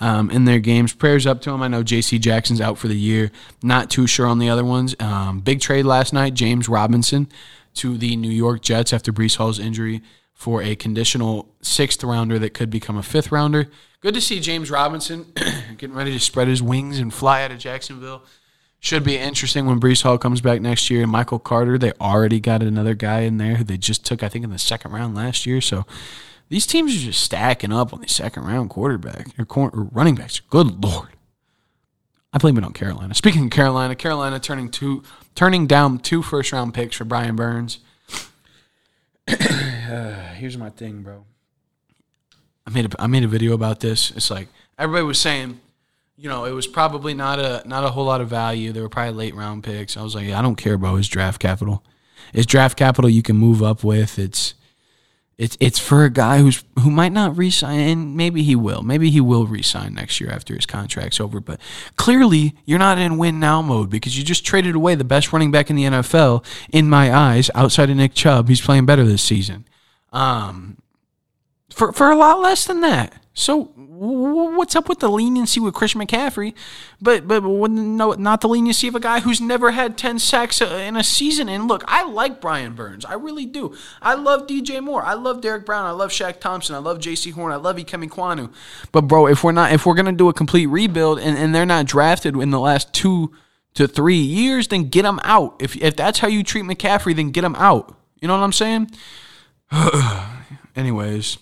um, in their games. Prayers up to him. I know J.C. Jackson's out for the year. Not too sure on the other ones. Um, big trade last night. James Robinson to the New York Jets after Breece Hall's injury for a conditional sixth rounder that could become a fifth rounder. Good to see James Robinson getting ready to spread his wings and fly out of Jacksonville. Should be interesting when Breece Hall comes back next year. And Michael Carter, they already got another guy in there who they just took, I think, in the second round last year. So these teams are just stacking up on the second round quarterback or, or running backs. Good lord. I blame it on Carolina. Speaking of Carolina, Carolina turning two, turning down two first round picks for Brian Burns. uh, here's my thing, bro. I made a, I made a video about this. It's like everybody was saying you know, it was probably not a not a whole lot of value. They were probably late round picks. I was like, yeah, I don't care about his draft capital. It's draft capital you can move up with. It's it's it's for a guy who's who might not resign, and maybe he will. Maybe he will resign next year after his contract's over. But clearly, you're not in win now mode because you just traded away the best running back in the NFL. In my eyes, outside of Nick Chubb, he's playing better this season. Um, for for a lot less than that. So what's up with the leniency with Chris McCaffrey, but but no, not the leniency of a guy who's never had ten sacks uh, in a season? And look, I like Brian Burns, I really do. I love DJ Moore, I love Derrick Brown, I love Shaq Thompson, I love Jaycee Horn, I love Ikem Ekwonu. But bro, if we're not if we're gonna do a complete rebuild and, and they're not drafted in the last two to three years, then get them out. If if that's how you treat McCaffrey, then get them out. You know what I'm saying? Anyways,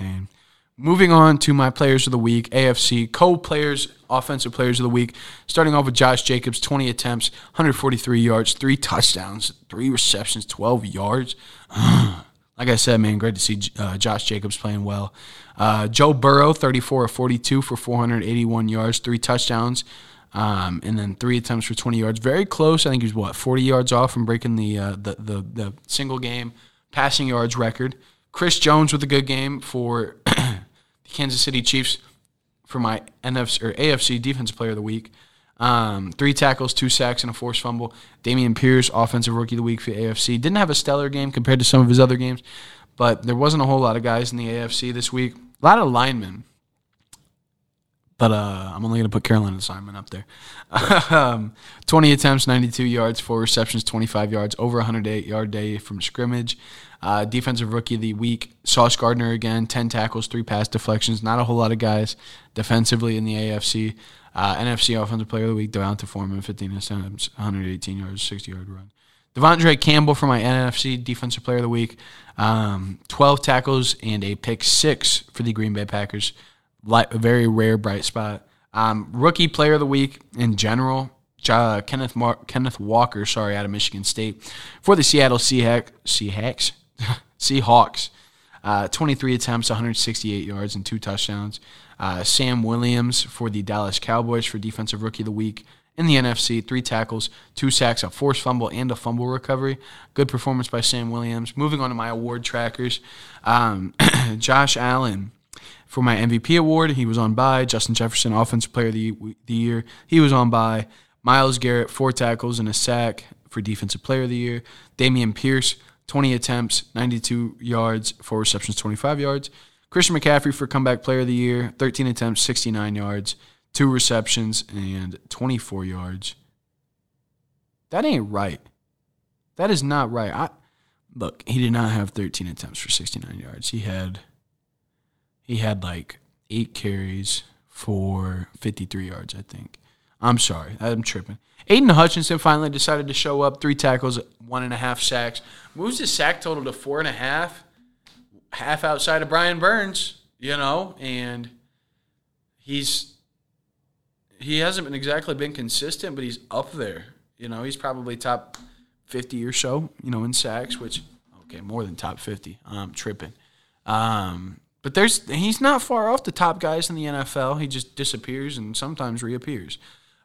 pain. Moving on to my players of the week, AFC co players, offensive players of the week. Starting off with Josh Jacobs, 20 attempts, 143 yards, three touchdowns, three receptions, 12 yards. like I said, man, great to see uh, Josh Jacobs playing well. Uh, Joe Burrow, 34 of 42 for 481 yards, three touchdowns, um, and then three attempts for 20 yards. Very close. I think he was what 40 yards off from breaking the uh, the, the the single game passing yards record. Chris Jones with a good game for the Kansas City Chiefs for my NFC or AFC Defensive Player of the Week. Um, three tackles, two sacks, and a forced fumble. Dameon Pierce, Offensive Rookie of the Week for AFC. Didn't have a stellar game compared to some of his other games, but there wasn't a whole lot of guys in the AFC this week. A lot of linemen. But uh, I'm only going to put Carolina assignment up there. um, 20 attempts, 92 yards, four receptions, 25 yards, over 108 yard day from scrimmage. Uh, defensive rookie of the week, Sauce Gardner again, 10 tackles, three pass deflections. Not a whole lot of guys defensively in the AFC. Uh, NFC offensive player of the week, D'Onta Foreman, 15 attempts, 118 yards, 60 yard run. De'Vondre Campbell for my NFC defensive player of the week, um, 12 tackles and a pick six for the Green Bay Packers. Light, a very rare bright spot. Um, rookie player of the week in general, uh, Kenneth Mar- Kenneth Walker, sorry, out of Michigan State for the Seattle Seahawks. Seahawks. Seahawks. Uh, 23 attempts, 168 yards, and two touchdowns. Uh, Sam Williams for the Dallas Cowboys for Defensive Rookie of the Week. In the NFC, three tackles, two sacks, a forced fumble, and a fumble recovery. Good performance by Sam Williams. Moving on to my award trackers. Um, Josh Allen for my MVP award, he was on by. Justin Jefferson, Offensive Player of the, the Year, he was on by. Myles Garrett, four tackles and a sack for Defensive Player of the Year. Dameon Pierce, 20 attempts, 92 yards, four receptions, 25 yards. Christian McCaffrey for comeback player of the year, 13 attempts, 69 yards, two receptions, and 24 yards. That ain't right. That is not right. I look, he did not have 13 attempts for 69 yards. He had he had like eight carries for 53 yards, I think. I'm sorry, I'm tripping. Aidan Hutchinson finally decided to show up. Three tackles, one and a half sacks. Moves his sack total to four and a half, half outside of Brian Burns, you know, and he's he hasn't been exactly been consistent, but he's up there. You know, he's probably top fifty or so, you know, in sacks, which Okay, more than top 50. I'm tripping. Um, but there's he's not far off the top guys in the NFL. He just disappears and sometimes reappears.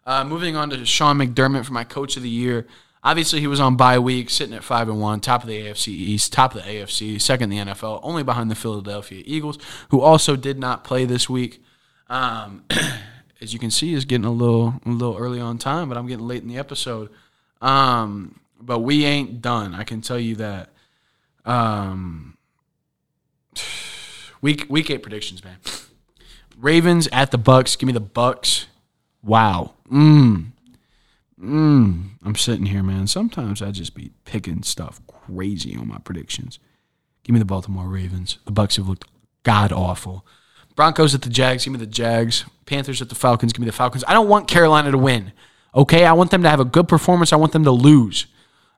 Uh, moving on to Sean McDermott for my coach of the year. Obviously, he was on bye week, sitting at five and one, top of the AFC East, top of the AFC, second in the NFL, only behind the Philadelphia Eagles, who also did not play this week. Um, as you can see, is getting a little a little early on time, but I'm getting late in the episode. Um, but we ain't done. I can tell you that. Um, week week eight predictions, man. Ravens at the Bucks. Give me the Bucks. Wow. Mmm. Mmm. I'm sitting here, man. Sometimes I just be picking stuff crazy on my predictions. Give me the Baltimore Ravens. The Bucks have looked god awful. Broncos at the Jags. Give me the Jags. Panthers at the Falcons. Give me the Falcons. I don't want Carolina to win. Okay, I want them to have a good performance. I want them to lose.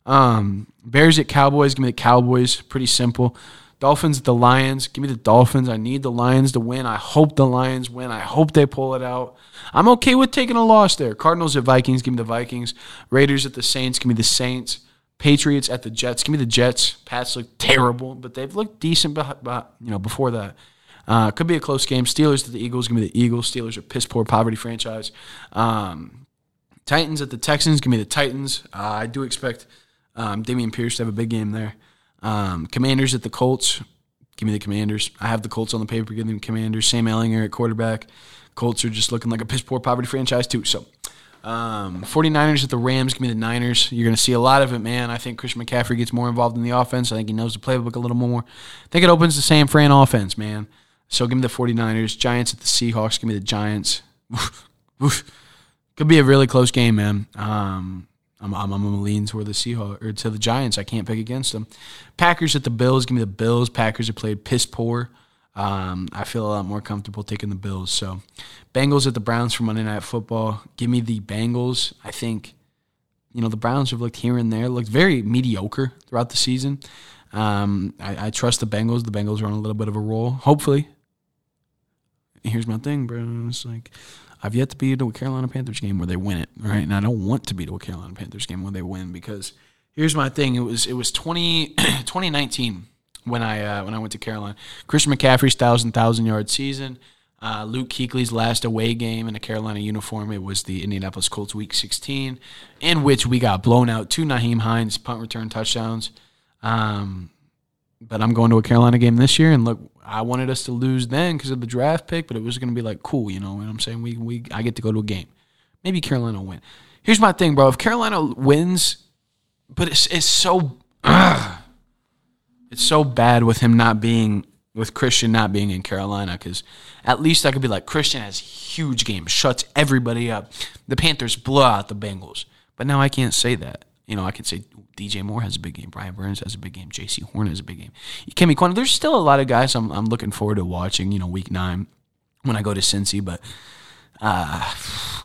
Um, Bears at Cowboys. Give me the Cowboys. Pretty simple. Dolphins at the Lions. Give me the Dolphins. I need the Lions to win. I hope the Lions win. I hope they pull it out. I'm okay with taking a loss there. Cardinals at Vikings. Give me the Vikings. Raiders at the Saints. Give me the Saints. Patriots at the Jets. Give me the Jets. Pats look terrible, but they've looked decent. You know, before that, uh, could be a close game. Steelers at the Eagles. Give me the Eagles. Steelers are piss poor poverty franchise. Um, Titans at the Texans. Give me the Titans. Uh, I do expect um, Dameon Pierce to have a big game there. Um, commanders at the Colts. Give me the Commanders. I have the Colts on the paper. Give them Commanders. Sam Ehlinger at quarterback. Colts are just looking like a piss poor poverty franchise too. So, um, 49ers at the Rams. Give me the Niners. You're going to see a lot of it, man. I think Christian McCaffrey gets more involved in the offense. I think he knows the playbook a little more. I think it opens the San Fran offense, man. So give me the 49ers. Giants at the Seahawks. Give me the Giants. Could be a really close game, man. Um, I'm, I'm, I'm lean toward the Seahawks or to the Giants. I can't pick against them. Packers at the Bills. Give me the Bills. Packers have played piss poor. Um, I feel a lot more comfortable taking the Bills. So, Bengals at the Browns for Monday Night Football. Give me the Bengals. I think, you know, the Browns have looked here and there, looked very mediocre throughout the season. Um, I, I, trust the Bengals. The Bengals are on a little bit of a roll. Hopefully. Here's my thing, bro. It's like I've yet to be to a Carolina Panthers game where they win it, right? And I don't want to be to a Carolina Panthers game where they win because here's my thing. It was it was 20, 2019 when I uh, when I went to Carolina. Christian McCaffrey's thousand thousand yard season. Uh, Luke Kuechly's last away game in a Carolina uniform. It was the Indianapolis Colts Week 16, in which we got blown out two Nyheim Hines punt return touchdowns. Um, but I'm going to a Carolina game this year, and look, I wanted us to lose then because of the draft pick, but it was going to be like cool, you know what I'm saying? We we I get to go to a game. Maybe Carolina will win. Here's my thing, bro. If Carolina wins, but it's it's so uh, it's so bad with him not being with Christian not being in Carolina because at least I could be like Christian has huge games, shuts everybody up. The Panthers blow out the Bengals, but now I can't say that. You know, I can say DJ Moore has a big game. Brian Burns has a big game. Jaycee Horn has a big game. Kemi Quan. There's still a lot of guys I'm, I'm looking forward to watching. You know, week nine when I go to Cincy, but uh,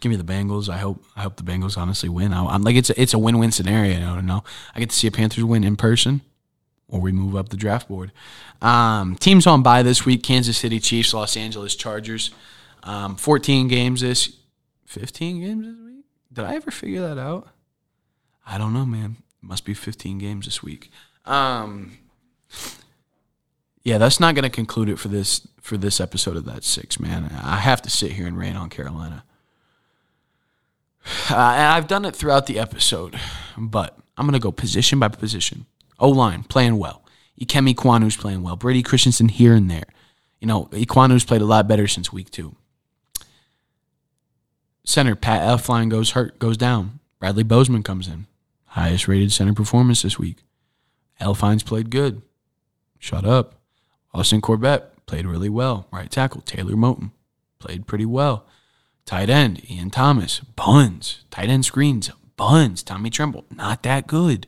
give me the Bengals. I hope I hope the Bengals honestly win. I, am like it's a, it's a win win scenario. I don't know. I get to see a Panthers win in person, or we move up the draft board. Um, teams on bye this week: Kansas City Chiefs, Los Angeles Chargers. Um, 14 games this, 15 games this week. Did I ever figure that out? I don't know, man. Must be 15 games this week. Um, yeah, that's not going to conclude it for this for this episode of that six, man. I have to sit here and rain on Carolina. Uh, and I've done it throughout the episode, but I'm going to go position by position. O line playing well. Ikem Ekwonu's playing well. Brady Christensen here and there. You know, Ekwonu's played a lot better since week two. Center Pat Elflein goes hurt, goes down. Bradley Bozeman comes in. Highest rated center performance this week. Elflein's played good. Shut up. Austin Corbett played really well. Right tackle Taylor Moton played pretty well. Tight end Ian Thomas buns. Tight end screens buns. Tommy Tremble not that good.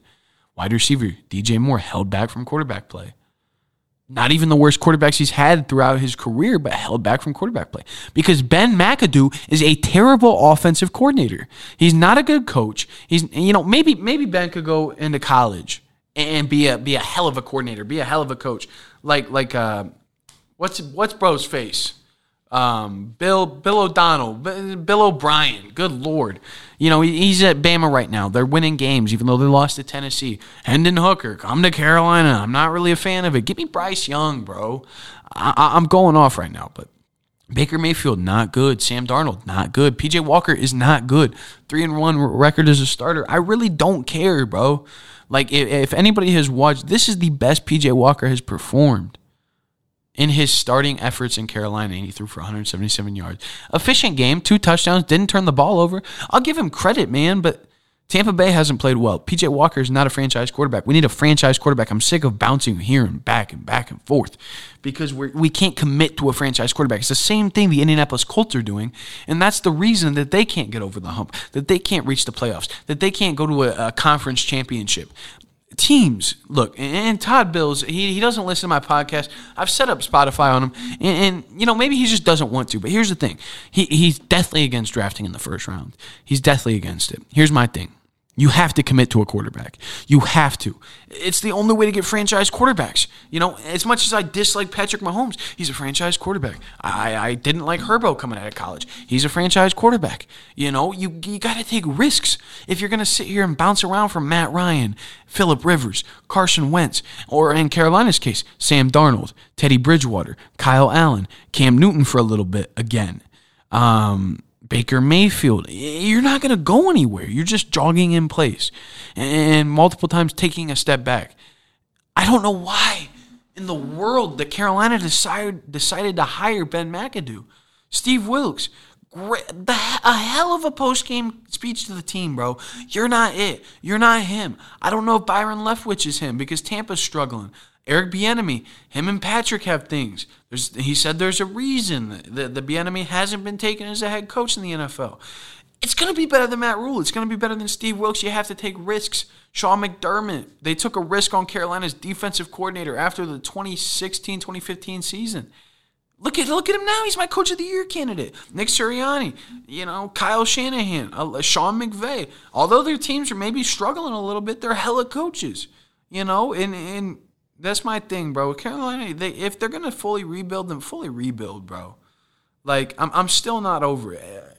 Wide receiver DJ Moore held back from quarterback play not even the worst quarterbacks he's had throughout his career, but held back from quarterback play. Because Ben McAdoo is a terrible offensive coordinator. He's not a good coach. He's you know maybe maybe Ben could go into college and be a be a hell of a coordinator, be a hell of a coach. Like like uh, what's what's bro's face? Um, Bill Bill O'Donnell, Bill O'Brien. Good lord, you know he's at Bama right now. They're winning games, even though they lost to Tennessee. Hendon Hooker, come to Carolina. I'm not really a fan of it. Give me Bryce Young, bro. I, I'm going off right now, but Baker Mayfield not good. Sam Darnold not good. PJ Walker is not good. Three and one record as a starter. I really don't care, bro. Like if, if anybody has watched, this is the best PJ Walker has performed in his starting efforts in Carolina, and he threw for 177 yards. Efficient game, two touchdowns, didn't turn the ball over. I'll give him credit, man, but Tampa Bay hasn't played well. PJ Walker is not a franchise quarterback. We need a franchise quarterback. I'm sick of bouncing here and back and back and forth because we're, we can't commit to a franchise quarterback. It's the same thing the Indianapolis Colts are doing, and that's the reason that they can't get over the hump, that they can't reach the playoffs, that they can't go to a, a conference championship teams. Look and todd bills he, he doesn't listen to my podcast. I've set up spotify on him and, and, you know maybe he just doesn't want to but here's the thing. He, he's deathly against drafting in the first round. He's deathly against it. Here's my thing you have to commit to a quarterback. You have to. It's the only way to get franchise quarterbacks. You know, as much as I dislike Patrick Mahomes, he's a franchise quarterback. I, I didn't like Herbo coming out of college. He's a franchise quarterback. You know, you, you got to take risks. If you're going to sit here and bounce around from Matt Ryan, Philip Rivers, Carson Wentz, or in Carolina's case, Sam Darnold, Teddy Bridgewater, Kyle Allen, Cam Newton for a little bit again. Um, Baker Mayfield. You're not going to go anywhere. You're just jogging in place and multiple times taking a step back. I don't know why in the world that Carolina decided decided to hire Ben McAdoo. Steve Wilks, great, the, a hell of a post game speech to the team, bro. You're not it. You're not him. I don't know if Byron Leftwich is him because Tampa's struggling. Eric Bieniemy, him and Patrick have things. There's, he said there's a reason that the Bieniemy hasn't been taken as a head coach in the NFL. It's going to be better than Matt Rhule. It's going to be better than Steve Wilks. You have to take risks. Sean McDermott, they took a risk on Carolina's defensive coordinator after the 2016-2015 season. Look at look at him now. He's my coach of the year candidate. Nick Sirianni, you know, Kyle Shanahan, uh, Sean McVay. Although their teams are maybe struggling a little bit, they're hella coaches. You know, and and that's my thing, bro. Carolina, they if they're gonna fully rebuild, them fully rebuild, bro. Like I'm, I'm still not over it.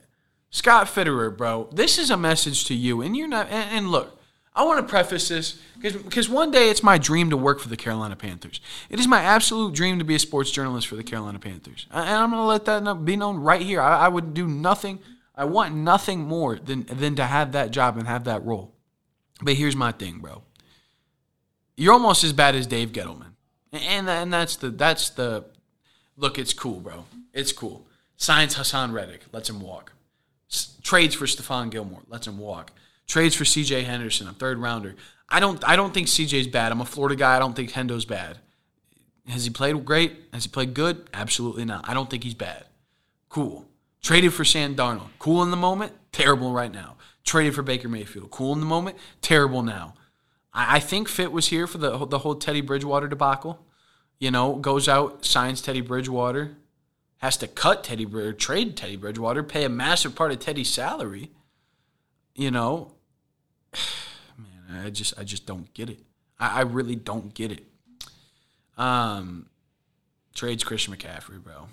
Scott Fitterer, bro. This is a message to you, and you're not. And, and look, I want to preface this because one day it's my dream to work for the Carolina Panthers. It is my absolute dream to be a sports journalist for the Carolina Panthers, and I'm gonna let that be known right here. I, I would do nothing. I want nothing more than than to have that job and have that role. But here's my thing, bro you're almost as bad as Dave Gettleman. And and that's the that's the look. It's cool, bro. It's cool. Signs Haason Reddick, lets him walk. S- trades for Stephon Gilmore, lets him walk. Trades for C.J. Henderson, a third rounder. I don't I don't think C.J.'s bad. I'm a Florida guy. I don't think Hendo's bad. Has he played great? Has he played good? Absolutely not. I don't think he's bad. Cool. Traded for Sam Darnold. Cool in the moment. Terrible right now. Traded for Baker Mayfield. Cool in the moment. Terrible now. I, I think Fit was here for the the whole Teddy Bridgewater debacle. You know, goes out, signs Teddy Bridgewater, has to cut Teddy or trade Teddy Bridgewater, pay a massive part of Teddy's salary. You know, man, I just I just don't get it. I, I really don't get it. Um, trades Christian McCaffrey, bro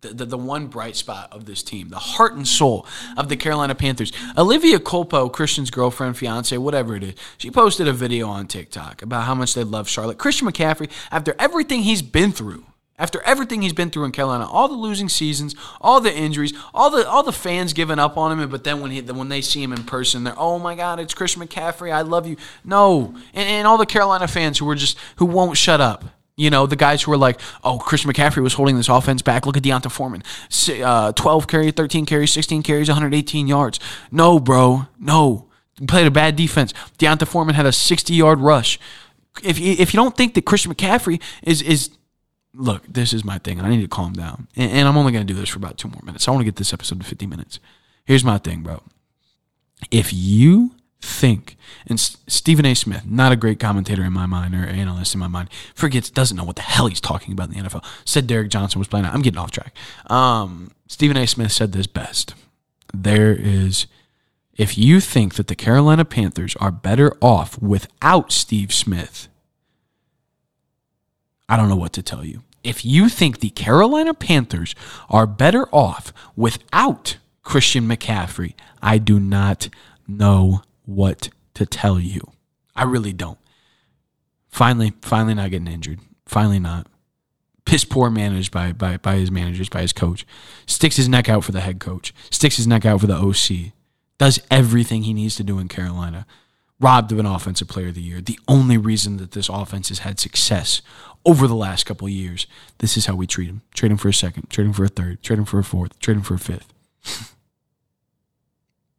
the, the, the, one bright spot of this team, the heart and soul of the Carolina Panthers. Olivia Culpo, Christian's girlfriend, fiance, whatever it is, she posted a video on TikTok about how much they love Charlotte. Christian McCaffrey, after everything he's been through, after everything he's been through in Carolina, all the losing seasons, all the injuries, all the all the fans giving up on him, but then when he when they see him in person, they're oh my God, it's Christian McCaffrey, I love you. No, and, and all the Carolina fans who were just who won't shut up. You know, the guys who were like, oh, Christian McCaffrey was holding this offense back. Look at D'Onta Foreman. Uh, 12 carries, 13 carries, 16 carries, 118 yards. No, bro. No. Played a bad defense. D'Onta Foreman had a 60 yard rush. If you, if you don't think that Christian McCaffrey is, is look, this is my thing. I need to calm down. And, and I'm only going to do this for about two more minutes. I want to get this episode to 50 minutes. Here's my thing, bro. If you think. And Stephen A. Smith, not a great commentator in my mind or analyst in my mind, forgets, doesn't know what the hell he's talking about in the NFL. Said Derek Johnson was playing. I'm getting off track. Um, Stephen A. Smith said this best. There is, if you think that the Carolina Panthers are better off without Steve Smith, I don't know what to tell you. if you think the Carolina Panthers are better off without Christian McCaffrey, I do not know what to tell you. I really don't. Finally, finally not getting injured. Finally not. Piss poor managed by, by, by his managers, by his coach. Sticks his neck out for the head coach. Sticks his neck out for the OC. Does everything he needs to do in Carolina. Robbed of an offensive player of the year. The only reason that this offense has had success over the last couple years. This is how we treat him. Trade him for a second, trade him for a third, trade him for a fourth, trade him for a fifth.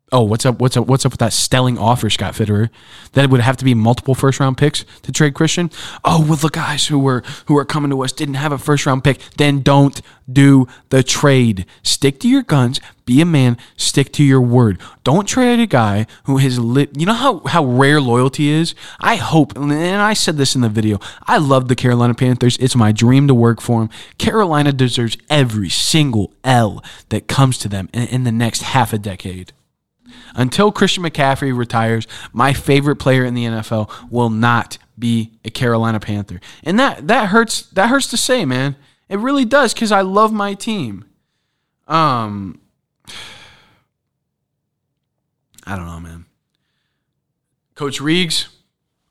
Oh, what's up? What's up? What's up with that stelling offer, Scott Fitterer? That it would have to be multiple first round picks to trade Christian. Oh, well, the guys who were who are coming to us didn't have a first round pick. Then don't do the trade. Stick to your guns. Be a man. Stick to your word. Don't trade a guy who has lit. You know how how rare loyalty is. I hope, and I said this in the video. I love the Carolina Panthers. It's my dream to work for them. Carolina deserves every single L that comes to them in, in the next half a decade. Until Christian McCaffrey retires, my favorite player in the NFL will not be a Carolina Panther. And that that hurts that hurts to say, man. It really does cuz I love my team. Um I don't know, man. Coach Reegs,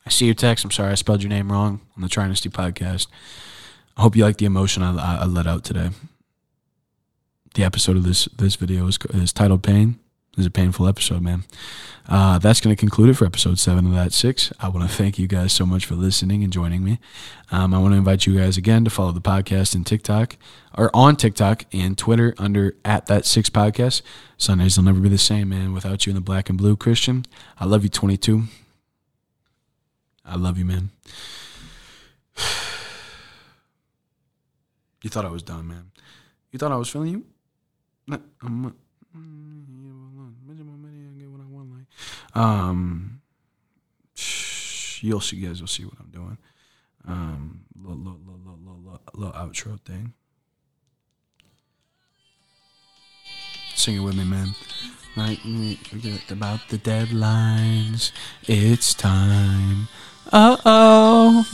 I see your text. I'm sorry I spelled your name wrong on the Trinity podcast. I hope you like the emotion I, I, I let out today. The episode of this this video is, is titled "Pain." It was a painful episode, man. Uh, that's going to conclude it for episode seven of that six. I want to thank you guys so much for listening and joining me. Um, I want to invite you guys again to follow the podcast in TikTok or on TikTok and Twitter under at that six podcast. Sundays will never be the same, man. Without you in the black and blue, Christian. I love you, 22. I love you, man. You thought I was done, man. You thought I was feeling you? I'm. Um, you'll see, you guys will see what I'm doing. Um, little, little, little, little, little outro thing. Sing it with me, man. Like, forget about the deadlines. It's time. Uh oh.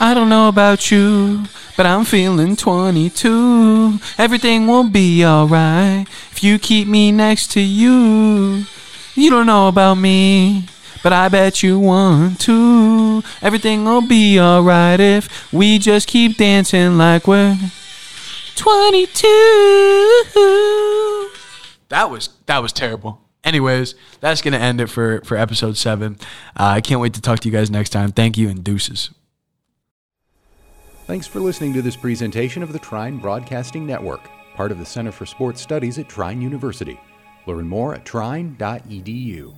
I don't know about you, but I'm feeling 22. Everything will be alright if you keep me next to you. You don't know about me, but I bet you want to. Everything will be alright if we just keep dancing like we're 22. That was that was terrible. Anyways, that's gonna end it for for episode seven. Uh, I can't wait to talk to you guys next time. Thank you and deuces. Thanks for listening to this presentation of the Trine Broadcasting Network, part of the Center for Sports Studies at Trine University. Learn more at trine.edu.